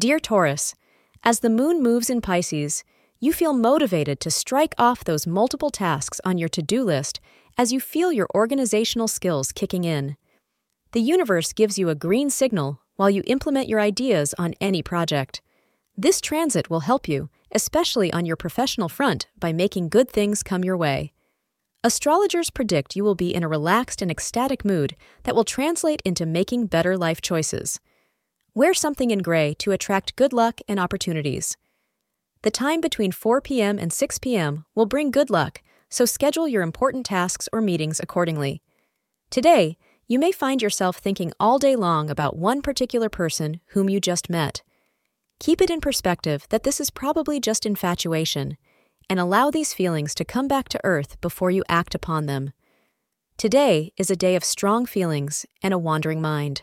Dear Taurus, as the moon moves in Pisces, you feel motivated to strike off those multiple tasks on your to do list as you feel your organizational skills kicking in. The universe gives you a green signal while you implement your ideas on any project. This transit will help you, especially on your professional front, by making good things come your way. Astrologers predict you will be in a relaxed and ecstatic mood that will translate into making better life choices. Wear something in gray to attract good luck and opportunities. The time between 4 p.m. and 6 p.m. will bring good luck, so schedule your important tasks or meetings accordingly. Today, you may find yourself thinking all day long about one particular person whom you just met. Keep it in perspective that this is probably just infatuation and allow these feelings to come back to earth before you act upon them. Today is a day of strong feelings and a wandering mind.